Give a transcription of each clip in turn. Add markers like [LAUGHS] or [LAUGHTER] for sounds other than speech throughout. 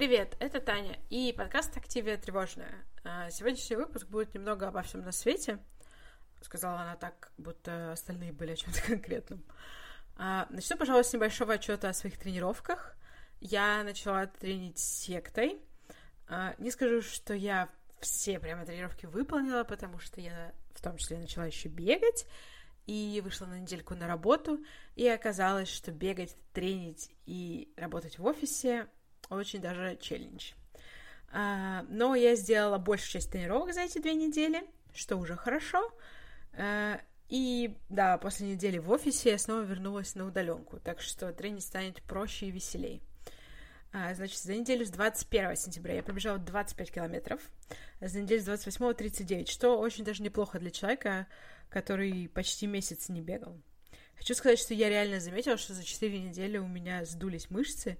Привет, это Таня и подкаст «Активия тревожная». Сегодняшний выпуск будет немного обо всем на свете. Сказала она так, будто остальные были о чем-то [LAUGHS] конкретном. А, начну, пожалуй, с небольшого отчета о своих тренировках. Я начала тренить сектой. А, не скажу, что я все прямо тренировки выполнила, потому что я в том числе начала еще бегать и вышла на недельку на работу, и оказалось, что бегать, тренить и работать в офисе очень даже челлендж. А, но я сделала большую часть тренировок за эти две недели, что уже хорошо. А, и да, после недели в офисе я снова вернулась на удаленку, так что тренинг станет проще и веселей. А, значит, за неделю с 21 сентября я пробежала 25 километров, за неделю с 28 39, что очень даже неплохо для человека, который почти месяц не бегал. Хочу сказать, что я реально заметила, что за 4 недели у меня сдулись мышцы,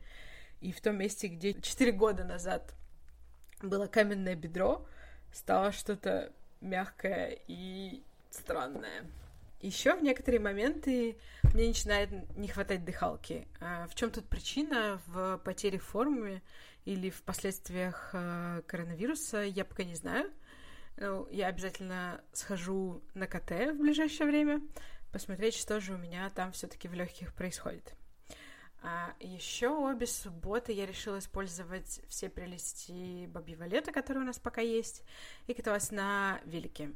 и в том месте, где 4 года назад было каменное бедро, стало что-то мягкое и странное. Еще в некоторые моменты мне начинает не хватать дыхалки. А в чем тут причина? В потере формы или в последствиях э, коронавируса, я пока не знаю. Ну, я обязательно схожу на КТ в ближайшее время, посмотреть, что же у меня там все-таки в легких происходит. А еще обе субботы я решила использовать все прелести бабьего лета, которые у нас пока есть, и каталась на велике.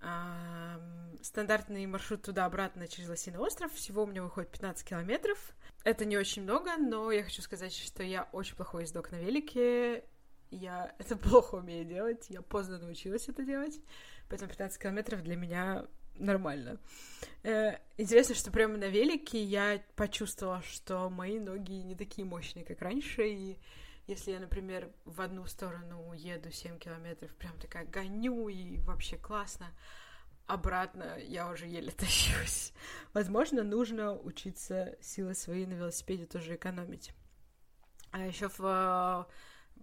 А, стандартный маршрут туда-обратно через Лосиный остров. Всего у меня выходит 15 километров. Это не очень много, но я хочу сказать, что я очень плохой ездок на велике. Я это [LAUGHS] плохо умею делать. Я поздно научилась это делать. Поэтому 15 километров для меня нормально. Э, интересно, что прямо на велике я почувствовала, что мои ноги не такие мощные, как раньше, и если я, например, в одну сторону еду 7 километров, прям такая гоню, и вообще классно, обратно я уже еле [LAUGHS] тащусь. Возможно, нужно учиться силы свои на велосипеде тоже экономить. А еще в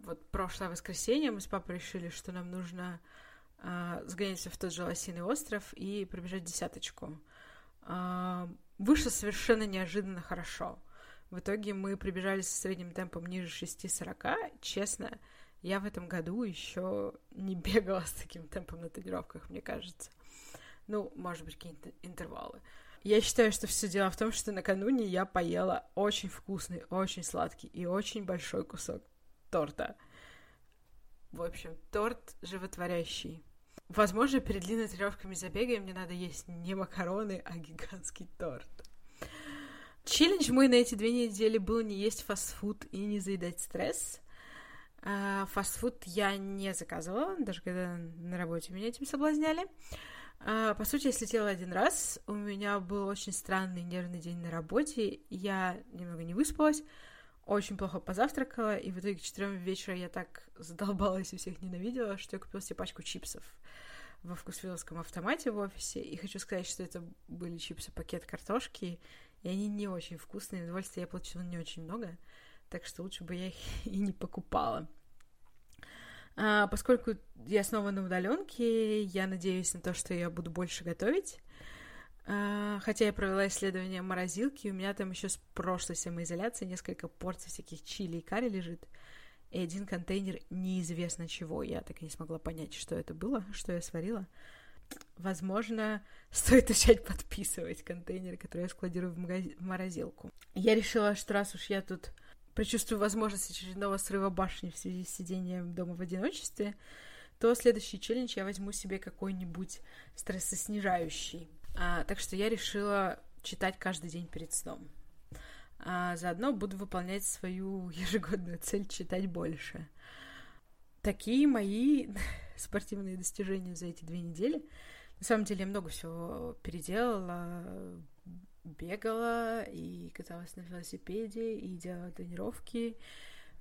вот прошлое воскресенье мы с папой решили, что нам нужно э, сгоняться в тот же Лосиный остров и пробежать десяточку. Э, вышло совершенно неожиданно хорошо. В итоге мы прибежали со средним темпом ниже 6.40. Честно, я в этом году еще не бегала с таким темпом на тренировках, мне кажется. Ну, может быть, какие-то интервалы. Я считаю, что все дело в том, что накануне я поела очень вкусный, очень сладкий и очень большой кусок торта. В общем, торт животворящий. Возможно, перед длинными тренировками забега мне надо есть не макароны, а гигантский торт. Челлендж мой на эти две недели был не есть фастфуд и не заедать стресс. А, фастфуд я не заказывала, даже когда на работе меня этим соблазняли. А, по сути, я слетела один раз. У меня был очень странный нервный день на работе. Я немного не выспалась, очень плохо позавтракала, и в итоге к четырем вечера я так задолбалась и всех ненавидела, что я купила себе пачку чипсов во вкусвилловском автомате в офисе. И хочу сказать, что это были чипсы пакет картошки, и они не очень вкусные, удовольствия я получила не очень много, так что лучше бы я их [LAUGHS] и не покупала. А, поскольку я снова на удаленке, я надеюсь на то, что я буду больше готовить. А, хотя я провела исследование морозилки, у меня там еще с прошлой самоизоляции несколько порций всяких чили и карри лежит, и один контейнер неизвестно чего. Я так и не смогла понять, что это было, что я сварила возможно, [LAUGHS] стоит начать подписывать контейнеры, которые я складирую в, магаз... в морозилку. Я решила, что раз уж я тут предчувствую возможность очередного срыва башни в связи с сидением дома в одиночестве, то следующий челлендж я возьму себе какой-нибудь стрессоснижающий. А, так что я решила читать каждый день перед сном. А заодно буду выполнять свою [LAUGHS] ежегодную цель читать больше. Такие мои [LAUGHS] спортивные достижения за эти две недели. На самом деле я много всего переделала, бегала и каталась на велосипеде, и делала тренировки,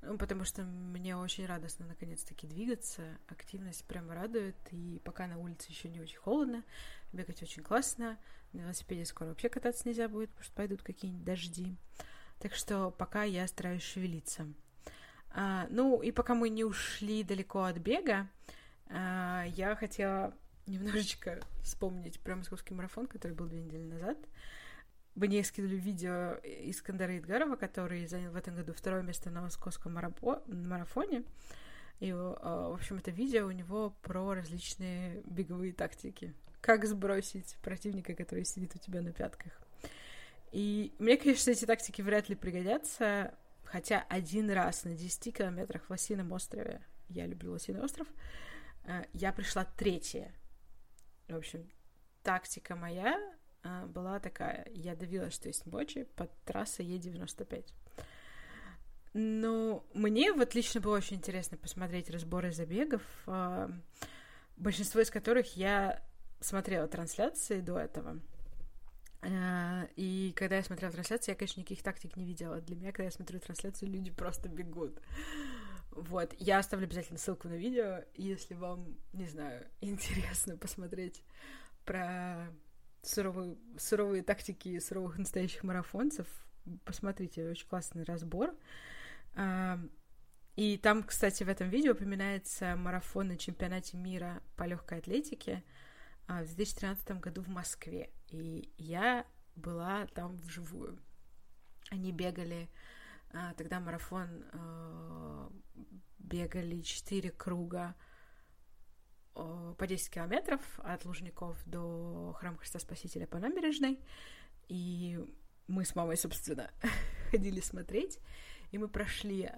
ну, потому что мне очень радостно наконец-таки двигаться, активность прямо радует, и пока на улице еще не очень холодно, бегать очень классно, на велосипеде скоро вообще кататься нельзя будет, потому что пойдут какие-нибудь дожди. Так что пока я стараюсь шевелиться. А, ну, и пока мы не ушли далеко от бега, а, я хотела [LAUGHS] немножечко вспомнить про московский марафон, который был две недели назад. Мне скинули видео Искандера Идгарова, который занял в этом году второе место на московском марафоне. И, в общем, это видео у него про различные беговые тактики. Как сбросить противника, который сидит у тебя на пятках. И мне, конечно, эти тактики вряд ли пригодятся, хотя один раз на 10 километрах в Лосином острове, я люблю Лосиный остров, э, я пришла третья. В общем, тактика моя э, была такая. Я давила, что есть мочи под трассой Е95. Ну, мне вот лично было очень интересно посмотреть разборы забегов, э, большинство из которых я смотрела трансляции до этого. Э, и когда я смотрела трансляцию, я, конечно, никаких тактик не видела. Для меня, когда я смотрю трансляцию, люди просто бегут. Вот, я оставлю обязательно ссылку на видео, если вам, не знаю, [LAUGHS] интересно посмотреть про суровые, суровые тактики суровых настоящих марафонцев, посмотрите, очень классный разбор. Э, и там, кстати, в этом видео упоминается марафон на чемпионате мира по легкой атлетике — а, в 2013 году в Москве. И я была там вживую. Они бегали, а, тогда марафон а, бегали 4 круга по 10 километров от Лужников до Храма Христа Спасителя по набережной. И мы с мамой, собственно, [LAUGHS] ходили смотреть. И мы прошли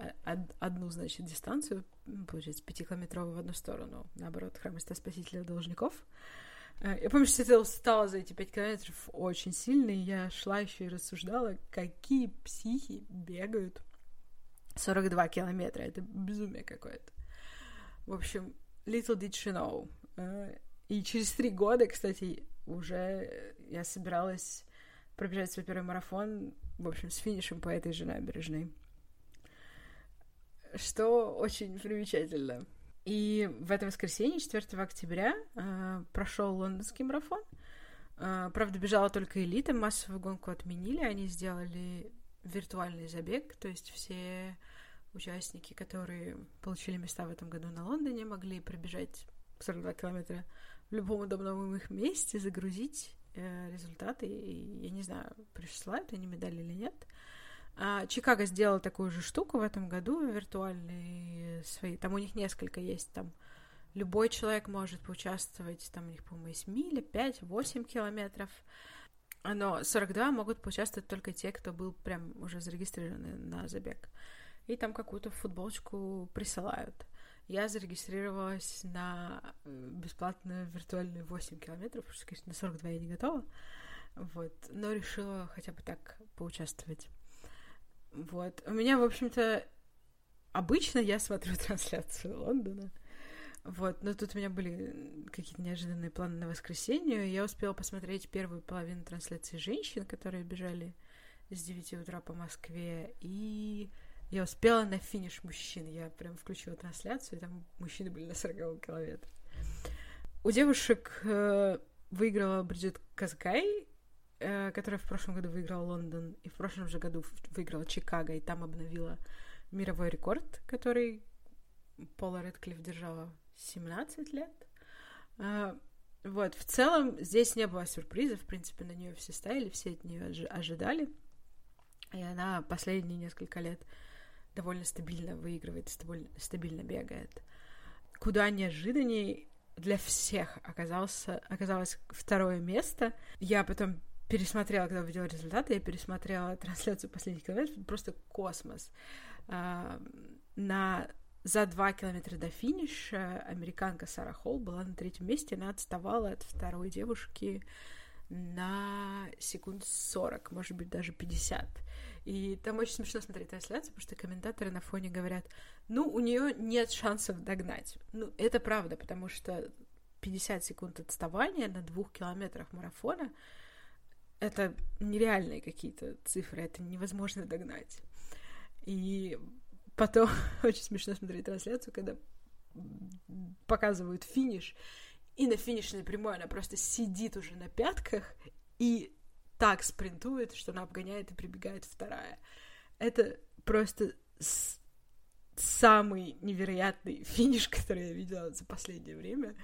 одну, значит, дистанцию, получается, пятикилометровую в одну сторону, наоборот, Храм Христа Спасителя до Лужников. Э, я помню, что я устала за эти пять километров очень сильно, и я шла еще и рассуждала, какие психи бегают 42 километра. Это безумие какое-то. В общем, little did she know. Э, и через три года, кстати, уже я собиралась пробежать свой первый марафон, в общем, с финишем по этой же набережной. Что очень примечательно. И в это воскресенье, 4 октября, э, прошел лондонский марафон. Э, правда, бежала только элита, массовую гонку отменили, они сделали виртуальный забег, то есть все участники, которые получили места в этом году на Лондоне, могли пробежать 42 километра в любом удобном их месте, загрузить э, результаты, и я не знаю, присылают они медали или нет. А, Чикаго сделал такую же штуку в этом году, виртуальные свои. Там у них несколько есть, там любой человек может поучаствовать, там у них, по-моему, есть миля, 5-8 километров. Но 42 могут поучаствовать только те, кто был прям уже зарегистрированы на забег. И там какую-то футболочку присылают. Я зарегистрировалась на бесплатную виртуальную 8 километров, потому что, конечно, на 42 я не готова. Вот, но решила хотя бы так поучаствовать. Вот. У меня, в общем-то, обычно я смотрю [LAUGHS] трансляцию Лондона. Вот, но тут у меня были какие-то неожиданные планы на воскресенье. Я успела посмотреть первую половину трансляции женщин, которые бежали с 9 утра по Москве, и я успела на финиш мужчин. Я прям включила трансляцию, и там мужчины были на 40 километре. У девушек э, выиграла Бриджит Казгай, Э, которая в прошлом году выиграла Лондон, и в прошлом же году выиграла Чикаго, и там обновила мировой рекорд, который Пола Редклифф держала 17 лет. Э, вот, в целом здесь не было сюрпризов, в принципе, на нее все ставили, все от нее ожидали. И она последние несколько лет довольно стабильно выигрывает, стабильно бегает. Куда неожиданнее для всех оказался, оказалось второе место. Я потом пересмотрела, когда увидела результаты, я пересмотрела трансляцию последних километров, просто космос. А, на за два километра до финиша американка Сара Холл была на третьем месте, она отставала от второй девушки на секунд 40, может быть, даже 50. И там очень смешно смотреть трансляцию, потому что комментаторы на фоне говорят, ну, у нее нет шансов догнать. Ну, это правда, потому что 50 секунд отставания на двух километрах марафона — это нереальные какие-то цифры, это невозможно догнать. И потом [LAUGHS] очень смешно смотреть трансляцию, когда показывают финиш, и на финишной прямой она просто сидит уже на пятках и так спринтует, что она обгоняет и прибегает вторая. Это просто самый невероятный [LAUGHS] финиш, который я видела за последнее время.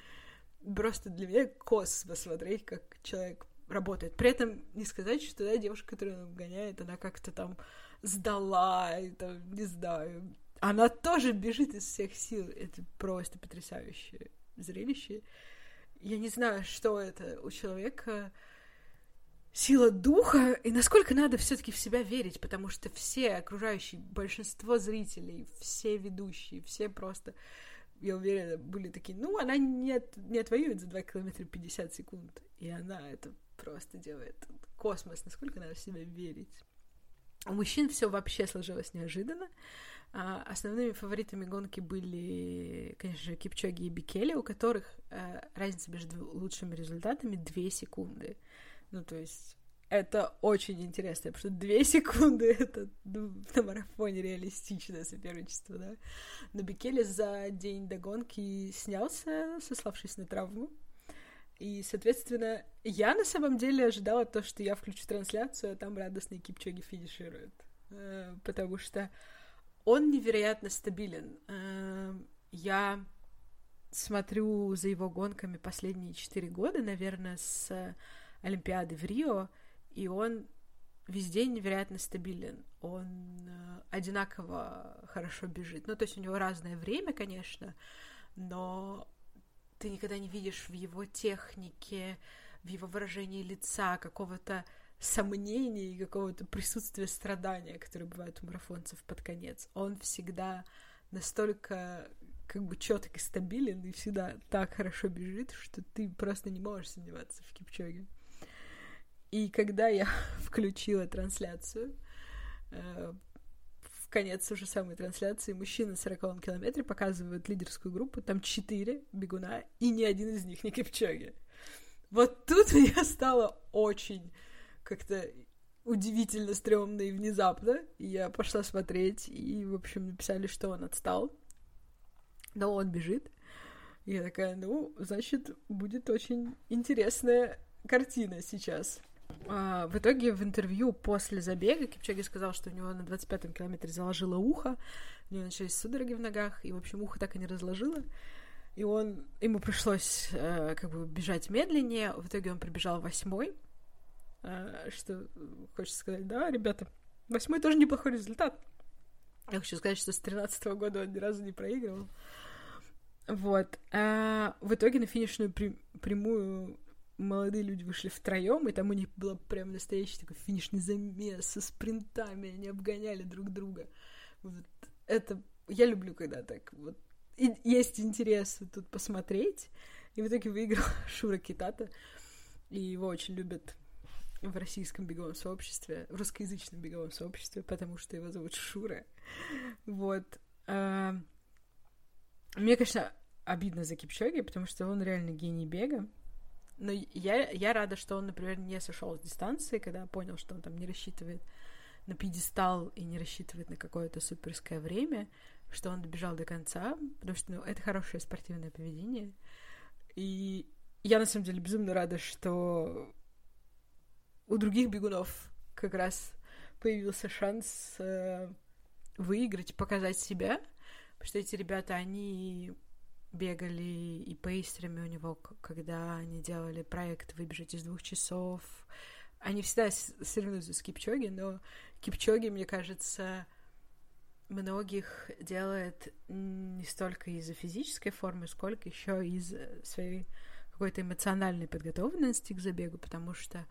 Просто для меня космос смотреть, как человек работает. При этом не сказать, что да, девушка, которая гоняет, она как-то там сдала, и, там, не знаю. Она тоже бежит из всех сил. Это просто потрясающее зрелище. Я не знаю, что это у человека сила духа и насколько надо все-таки в себя верить, потому что все окружающие, большинство зрителей, все ведущие, все просто, я уверена, были такие, ну, она не, не отвоюет за 2 километра 50 секунд. И она это просто делает. Космос, насколько надо в себя верить. У мужчин все вообще сложилось неожиданно. А, основными фаворитами гонки были, конечно же, Кипчоги и Бикели, у которых а, разница между лучшими результатами 2 секунды. Ну, то есть это очень интересно, потому что две [LAUGHS] секунды — это ну, на марафоне реалистичное соперничество, да. Но Бикели за день до гонки снялся, сославшись на травму. И, соответственно, я на самом деле ожидала то, что я включу трансляцию, а там радостный Кипчоги финиширует. Э, потому что он невероятно стабилен. Э, я смотрю за его гонками последние четыре года, наверное, с Олимпиады в Рио, и он везде невероятно стабилен. Он э, одинаково хорошо бежит. Ну, то есть у него разное время, конечно, но ты никогда не видишь в его технике, в его выражении лица какого-то сомнения и какого-то присутствия страдания, которое бывает у марафонцев под конец. Он всегда настолько как бы четко и стабилен и всегда так хорошо бежит, что ты просто не можешь сомневаться в Кипчоге. И когда я [LAUGHS] включила трансляцию, э, в конец уже самой трансляции мужчины на 40 километре показывают лидерскую группу, там четыре бегуна, и ни один из них не Кипчоги. Вот тут [LAUGHS] мне стало очень как-то удивительно стрёмно и внезапно. Я пошла смотреть, и, в общем, написали, что он отстал. Но он бежит. Я такая, ну, значит, будет очень интересная картина сейчас. А, в итоге в интервью после забега Кипчоги сказал, что у него на 25-м километре заложило ухо, у него начались судороги в ногах, и, в общем, ухо так и не разложило. И он, ему пришлось э, как бы бежать медленнее. В итоге он пробежал восьмой. Э, что хочется сказать, да, ребята, восьмой тоже неплохой результат. Я хочу сказать, что с 13 -го года он ни разу не проигрывал. Вот. А в итоге на финишную прямую молодые люди вышли втроем, и там у них был прям настоящий такой финишный замес со спринтами, они обгоняли друг друга. Вот это я люблю, когда так вот и есть интерес тут посмотреть. И в итоге выиграл [LAUGHS] Шура Китата. И его очень любят в российском беговом сообществе, в русскоязычном беговом сообществе, потому что его зовут Шура. Вот. А, мне, конечно, обидно за Кипчоги, потому что он реально гений бега. Но я, я рада, что он, например, не сошел с дистанции, когда понял, что он там не рассчитывает на пьедестал и не рассчитывает на какое-то суперское время, что он добежал до конца, потому что ну, это хорошее спортивное поведение. И я на самом деле безумно рада, что у других бегунов как раз появился шанс э, выиграть, показать себя, потому что эти ребята, они бегали и пейстерами у него, когда они делали проект «Выбежать из двух часов». Они всегда соревнуются с Кипчоги, но Кипчоги, мне кажется, многих делает не столько из-за физической формы, сколько еще из своей какой-то эмоциональной подготовленности к забегу, потому что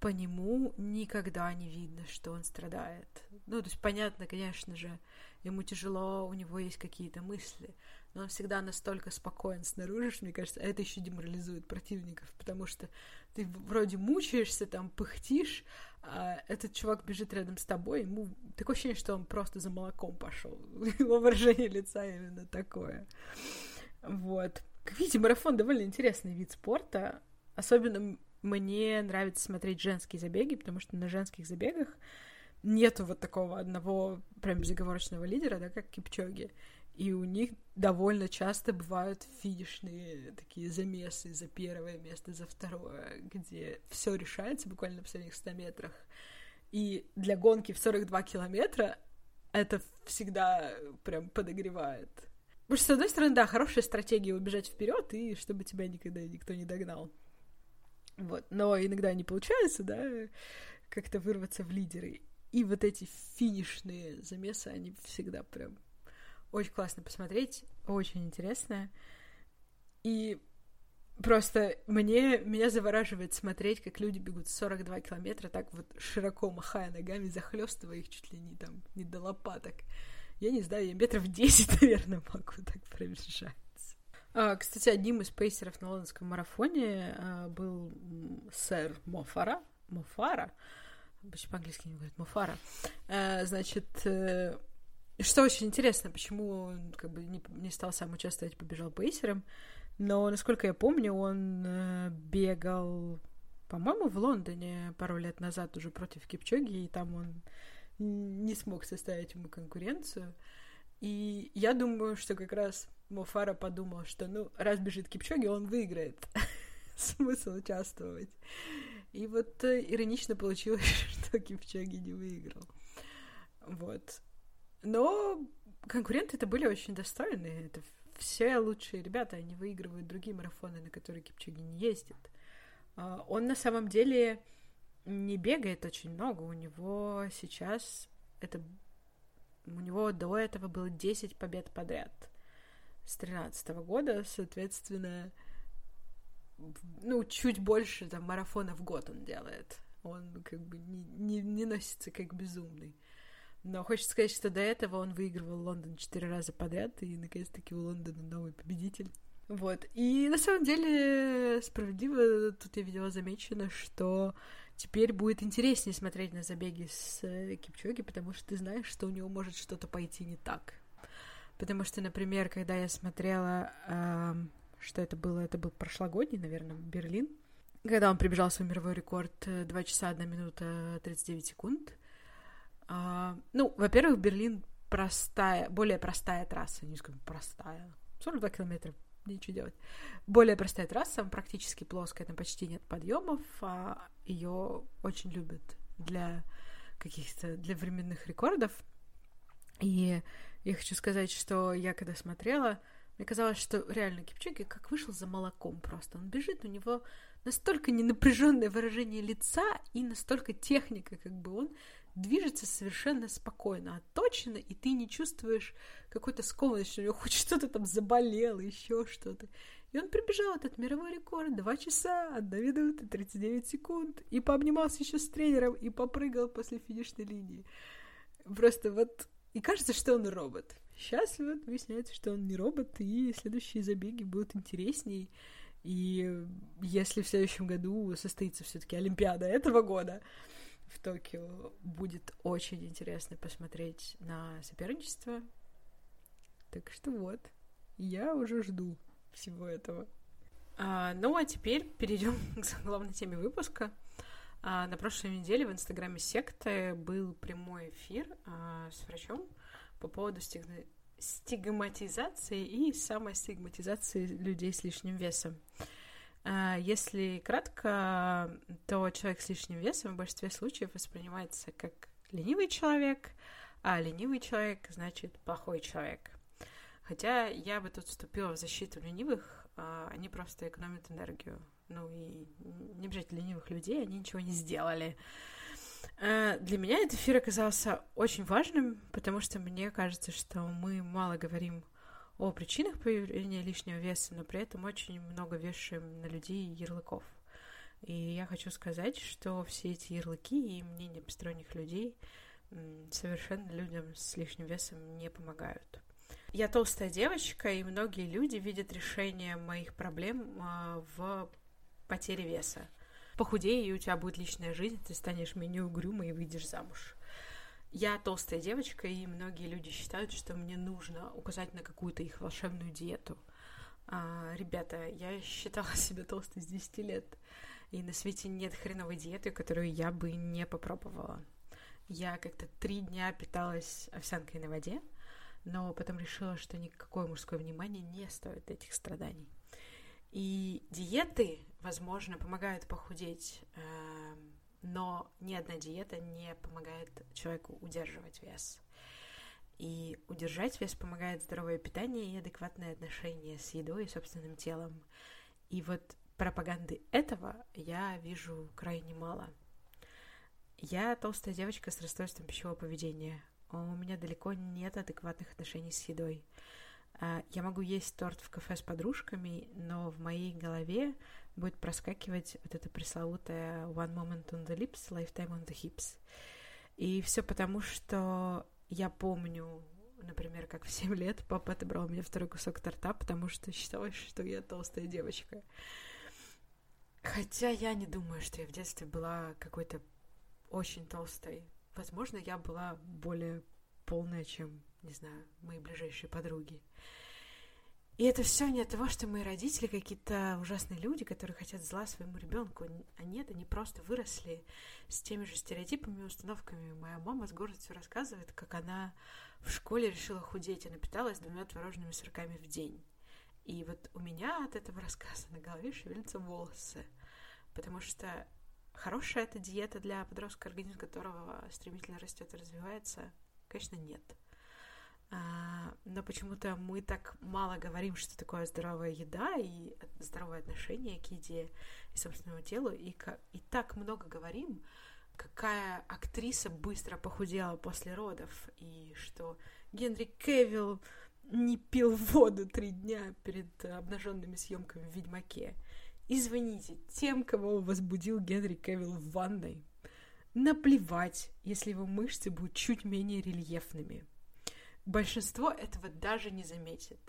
по нему никогда не видно, что он страдает. Ну, то есть понятно, конечно же, ему тяжело, у него есть какие-то мысли, но он всегда настолько спокоен снаружи, что, мне кажется, это еще деморализует противников, потому что ты вроде мучаешься, там, пыхтишь, а этот чувак бежит рядом с тобой, ему такое ощущение, что он просто за молоком пошел. [LAUGHS] Его выражение лица именно такое. Вот. Как видите, марафон довольно интересный вид спорта. Особенно мне нравится смотреть женские забеги, потому что на женских забегах нету вот такого одного прям безоговорочного лидера, да, как Кипчоги. И у них довольно часто бывают финишные такие замесы за первое место, за второе, где все решается буквально на последних 100 метрах. И для гонки в 42 километра это всегда прям подогревает. Потому что, с одной стороны, да, хорошая стратегия убежать вперед, и чтобы тебя никогда никто не догнал. Вот. Но иногда не получается, да, как-то вырваться в лидеры. И вот эти финишные замесы, они всегда прям очень классно посмотреть, очень интересно. И просто мне, меня завораживает смотреть, как люди бегут 42 километра, так вот широко махая ногами, захлестывая их чуть ли не там, не до лопаток. Я не знаю, я метров [LAUGHS] 10, наверное, могу так пробежать. А, кстати, одним из пейсеров на лондонском марафоне а, был сэр Мофара. Мофара? Почему по-английски не говорит? Мофара. А, значит, э, что очень интересно, почему он как бы не, не стал сам участвовать, побежал пейсером. Но, насколько я помню, он э, бегал, по-моему, в Лондоне пару лет назад уже против Кипчоги, и там он не смог составить ему конкуренцию. И я думаю, что как раз Мофара подумал, что, ну, раз бежит Кипчоги, он выиграет. [LAUGHS] Смысл участвовать. И вот э, иронично получилось, [LAUGHS] что Кипчоги не выиграл. Вот. Но конкуренты это были очень достойные. Это все лучшие ребята, они выигрывают другие марафоны, на которые Кипчоги не ездит. А, он на самом деле не бегает очень много. У него сейчас это... У него до этого было 10 побед подряд с тринадцатого года, соответственно, ну, чуть больше там марафона в год он делает. Он как бы не, не, не носится как безумный. Но хочется сказать, что до этого он выигрывал Лондон четыре раза подряд, и наконец-таки у Лондона новый победитель. Вот. И на самом деле, справедливо, тут я видела замечено, что теперь будет интереснее смотреть на забеги с э, Кипчоги, потому что ты знаешь, что у него может что-то пойти не так. Потому что, например, когда я смотрела, э, что это было, это был прошлогодний, наверное, Берлин, когда он прибежал свой мировой рекорд 2 э, часа 1 минута 39 секунд. Э, ну, во-первых, Берлин простая, более простая трасса, не скажу простая, 42 километра, ничего делать. Более простая трасса, практически плоская, там почти нет подъемов, а ее очень любят для каких-то, для временных рекордов. И я хочу сказать, что я когда смотрела, мне казалось, что реально Кипчоги как вышел за молоком просто. Он бежит, у него настолько ненапряженное выражение лица и настолько техника, как бы он движется совершенно спокойно, отточенно, и ты не чувствуешь какой-то скованности, что у него хоть что-то там заболело, еще что-то. И он прибежал этот мировой рекорд, 2 часа, 1 минута, 39 секунд, и пообнимался еще с тренером, и попрыгал после финишной линии. Просто вот и кажется, что он робот. Сейчас вот выясняется, что он не робот, и следующие забеги будут интересней. И если в следующем году состоится все-таки Олимпиада этого года Токио, будет очень интересно посмотреть на соперничество. Так что вот, я уже жду всего этого. А, ну а теперь перейдем [LAUGHS] к главной теме выпуска. А, на прошлой неделе в инстаграме секты был прямой эфир а, с врачом по поводу стигна... стигматизации и самостигматизации людей с лишним весом. А, если кратко, то человек с лишним весом в большинстве случаев воспринимается как ленивый человек, а ленивый человек значит плохой человек. Хотя я бы тут вступила в защиту ленивых, а, они просто экономят энергию ну и не обижайте ленивых людей, они ничего не сделали. Э, для меня этот эфир оказался очень важным, потому что мне кажется, что мы мало говорим о причинах появления лишнего веса, но при этом очень много вешаем на людей ярлыков. И я хочу сказать, что все эти ярлыки и мнения посторонних людей совершенно людям с лишним весом не помогают. Я толстая девочка, и многие люди видят решение моих проблем а, в потери веса. Похудей, и у тебя будет личная жизнь, ты станешь менее угрюмой и выйдешь замуж. Я толстая девочка, и многие люди считают, что мне нужно указать на какую-то их волшебную диету. А, ребята, я считала [LAUGHS] себя толстой с 10 лет, и на свете нет хреновой диеты, которую я бы не попробовала. Я как-то три дня питалась овсянкой на воде, но потом решила, что никакое мужское внимание не стоит этих страданий. И диеты, возможно, помогают похудеть, эм, но ни одна диета не помогает человеку удерживать вес. И удержать вес помогает здоровое питание и адекватное отношение с едой и собственным телом. И вот пропаганды этого я вижу крайне мало. Я толстая девочка с расстройством пищевого поведения. У меня далеко нет адекватных отношений с едой. А, я могу есть торт в кафе с подружками, но в моей голове будет проскакивать вот это пресловутое one moment on the lips, lifetime on the hips. И все потому, что я помню, например, как в 7 лет папа отобрал мне второй кусок торта, потому что считалось, что я толстая девочка. Хотя я не думаю, что я в детстве была какой-то очень толстой. Возможно, я была более полная, чем, не знаю, мои ближайшие подруги. И это все не от того, что мои родители какие-то ужасные люди, которые хотят зла своему ребенку. А нет, они просто выросли с теми же стереотипами и установками. Моя мама с гордостью рассказывает, как она в школе решила худеть. Она питалась двумя творожными сырками в день. И вот у меня от этого рассказа на голове шевелятся волосы. Потому что хорошая это диета для подростка, организм которого стремительно растет и развивается, конечно, нет. А, но почему-то мы так мало говорим, что такое здоровая еда и здоровое отношение к еде и собственному телу, и, и так много говорим, какая актриса быстро похудела после родов, и что Генри Кевилл не пил воду три дня перед обнаженными съемками в Ведьмаке. Извините тем, кого возбудил Генри Кевилл в ванной. Наплевать, если его мышцы будут чуть менее рельефными большинство этого даже не заметит.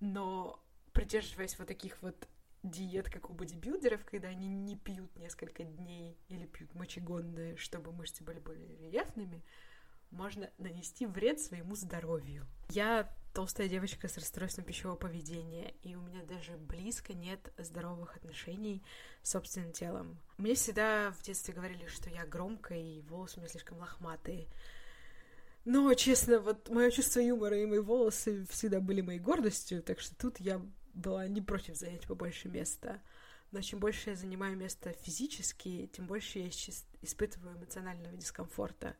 Но придерживаясь вот таких вот диет, как у бодибилдеров, когда они не пьют несколько дней или пьют мочегонные, чтобы мышцы были более рельефными, можно нанести вред своему здоровью. Я толстая девочка с расстройством пищевого поведения, и у меня даже близко нет здоровых отношений с собственным телом. Мне всегда в детстве говорили, что я громкая, и волосы у меня слишком лохматые. Но, честно, вот мое чувство юмора и мои волосы всегда были моей гордостью, так что тут я была не против занять побольше места. Но чем больше я занимаю место физически, тем больше я испытываю эмоционального дискомфорта.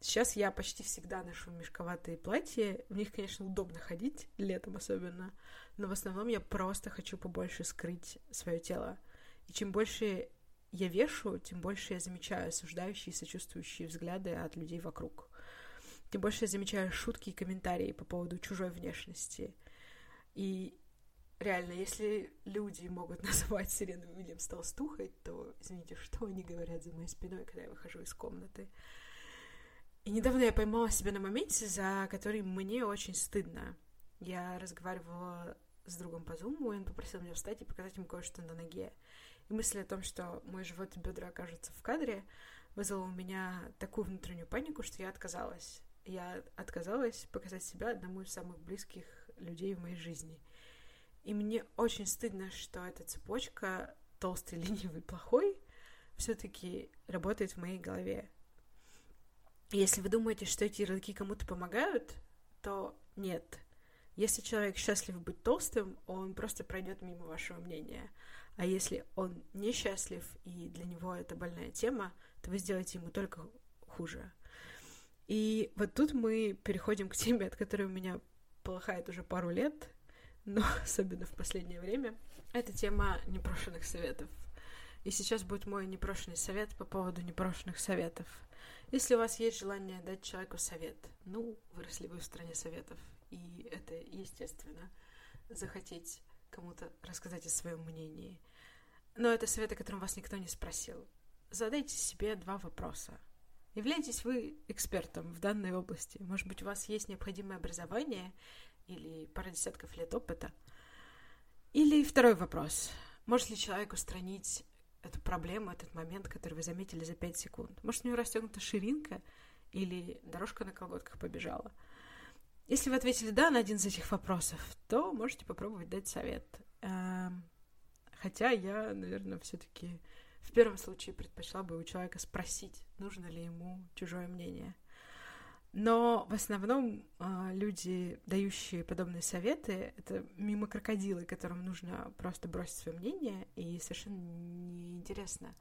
Сейчас я почти всегда ношу мешковатые платья. В них, конечно, удобно ходить, летом особенно. Но в основном я просто хочу побольше скрыть свое тело. И чем больше я вешу, тем больше я замечаю осуждающие и сочувствующие взгляды от людей вокруг тем больше я замечаю шутки и комментарии по поводу чужой внешности. И реально, если люди могут [LAUGHS] называть Сирену Уильямс толстухой, то, извините, что они говорят за моей спиной, когда я выхожу из комнаты? И недавно я поймала себя на моменте, за который мне очень стыдно. Я разговаривала с другом по зуму, и он попросил меня встать и показать ему кое-что на ноге. И мысль о том, что мой живот и бедра окажутся в кадре, вызвала у меня такую внутреннюю панику, что я отказалась я отказалась показать себя одному из самых близких людей в моей жизни. И мне очень стыдно, что эта цепочка толстый, [LAUGHS] ленивый, плохой все-таки работает в моей голове. Если вы думаете, что эти ярлыки кому-то помогают, то нет. Если человек счастлив быть толстым, он просто пройдет мимо вашего мнения. А если он несчастлив и для него это больная тема, то вы сделаете ему только хуже. И вот тут мы переходим к теме, от которой у меня полыхает уже пару лет, но [LAUGHS] особенно в последнее время. Это тема непрошенных советов. И сейчас будет мой непрошенный совет по поводу непрошенных советов. Если у вас есть желание дать человеку совет, ну, выросли вы в стране советов, и это естественно, захотеть кому-то рассказать о своем мнении. Но это совет, о котором вас никто не спросил. Задайте себе два вопроса. Являетесь вы экспертом в данной области? Может быть, у вас есть необходимое образование или пара десятков лет опыта? Или второй вопрос. Может ли человек устранить эту проблему, этот момент, который вы заметили за 5 секунд? Может, у него расстегнута ширинка или дорожка на колготках побежала? Если вы ответили «да» на один из этих вопросов, то можете попробовать дать совет. Эм, хотя я, наверное, все-таки в первом случае предпочла бы у человека спросить, нужно ли ему чужое мнение. Но в основном э, люди, дающие подобные советы, это мимо крокодилы, которым нужно просто бросить свое мнение, и совершенно неинтересно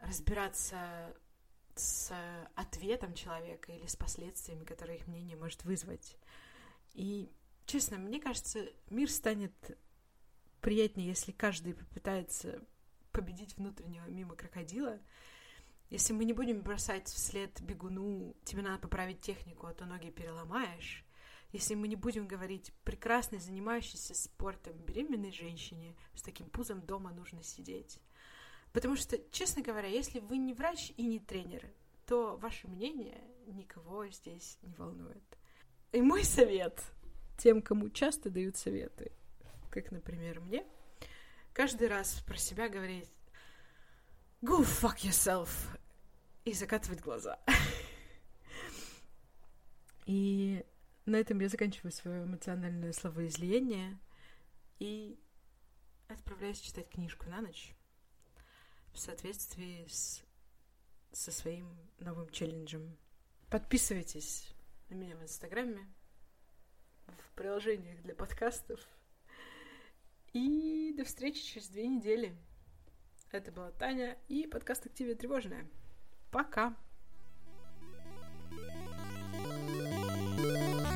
разбираться с ответом человека или с последствиями, которые их мнение может вызвать. И, честно, мне кажется, мир станет приятнее, если каждый попытается победить внутреннего мимо крокодила. Если мы не будем бросать вслед бегуну, тебе надо поправить технику, а то ноги переломаешь. Если мы не будем говорить прекрасной, занимающейся спортом беременной женщине, с таким пузом дома нужно сидеть. Потому что, честно говоря, если вы не врач и не тренер, то ваше мнение никого здесь не волнует. И мой совет тем, кому часто дают советы, как, например, мне, каждый раз про себя говорить «Go fuck yourself!» и закатывать глаза. И на этом я заканчиваю свое эмоциональное словоизлияние и отправляюсь читать книжку на ночь в соответствии с, со своим новым челленджем. Подписывайтесь на меня в Инстаграме, в приложениях для подкастов. И до встречи через две недели. Это была Таня и подкаст «Активия тревожная». Пока! thank you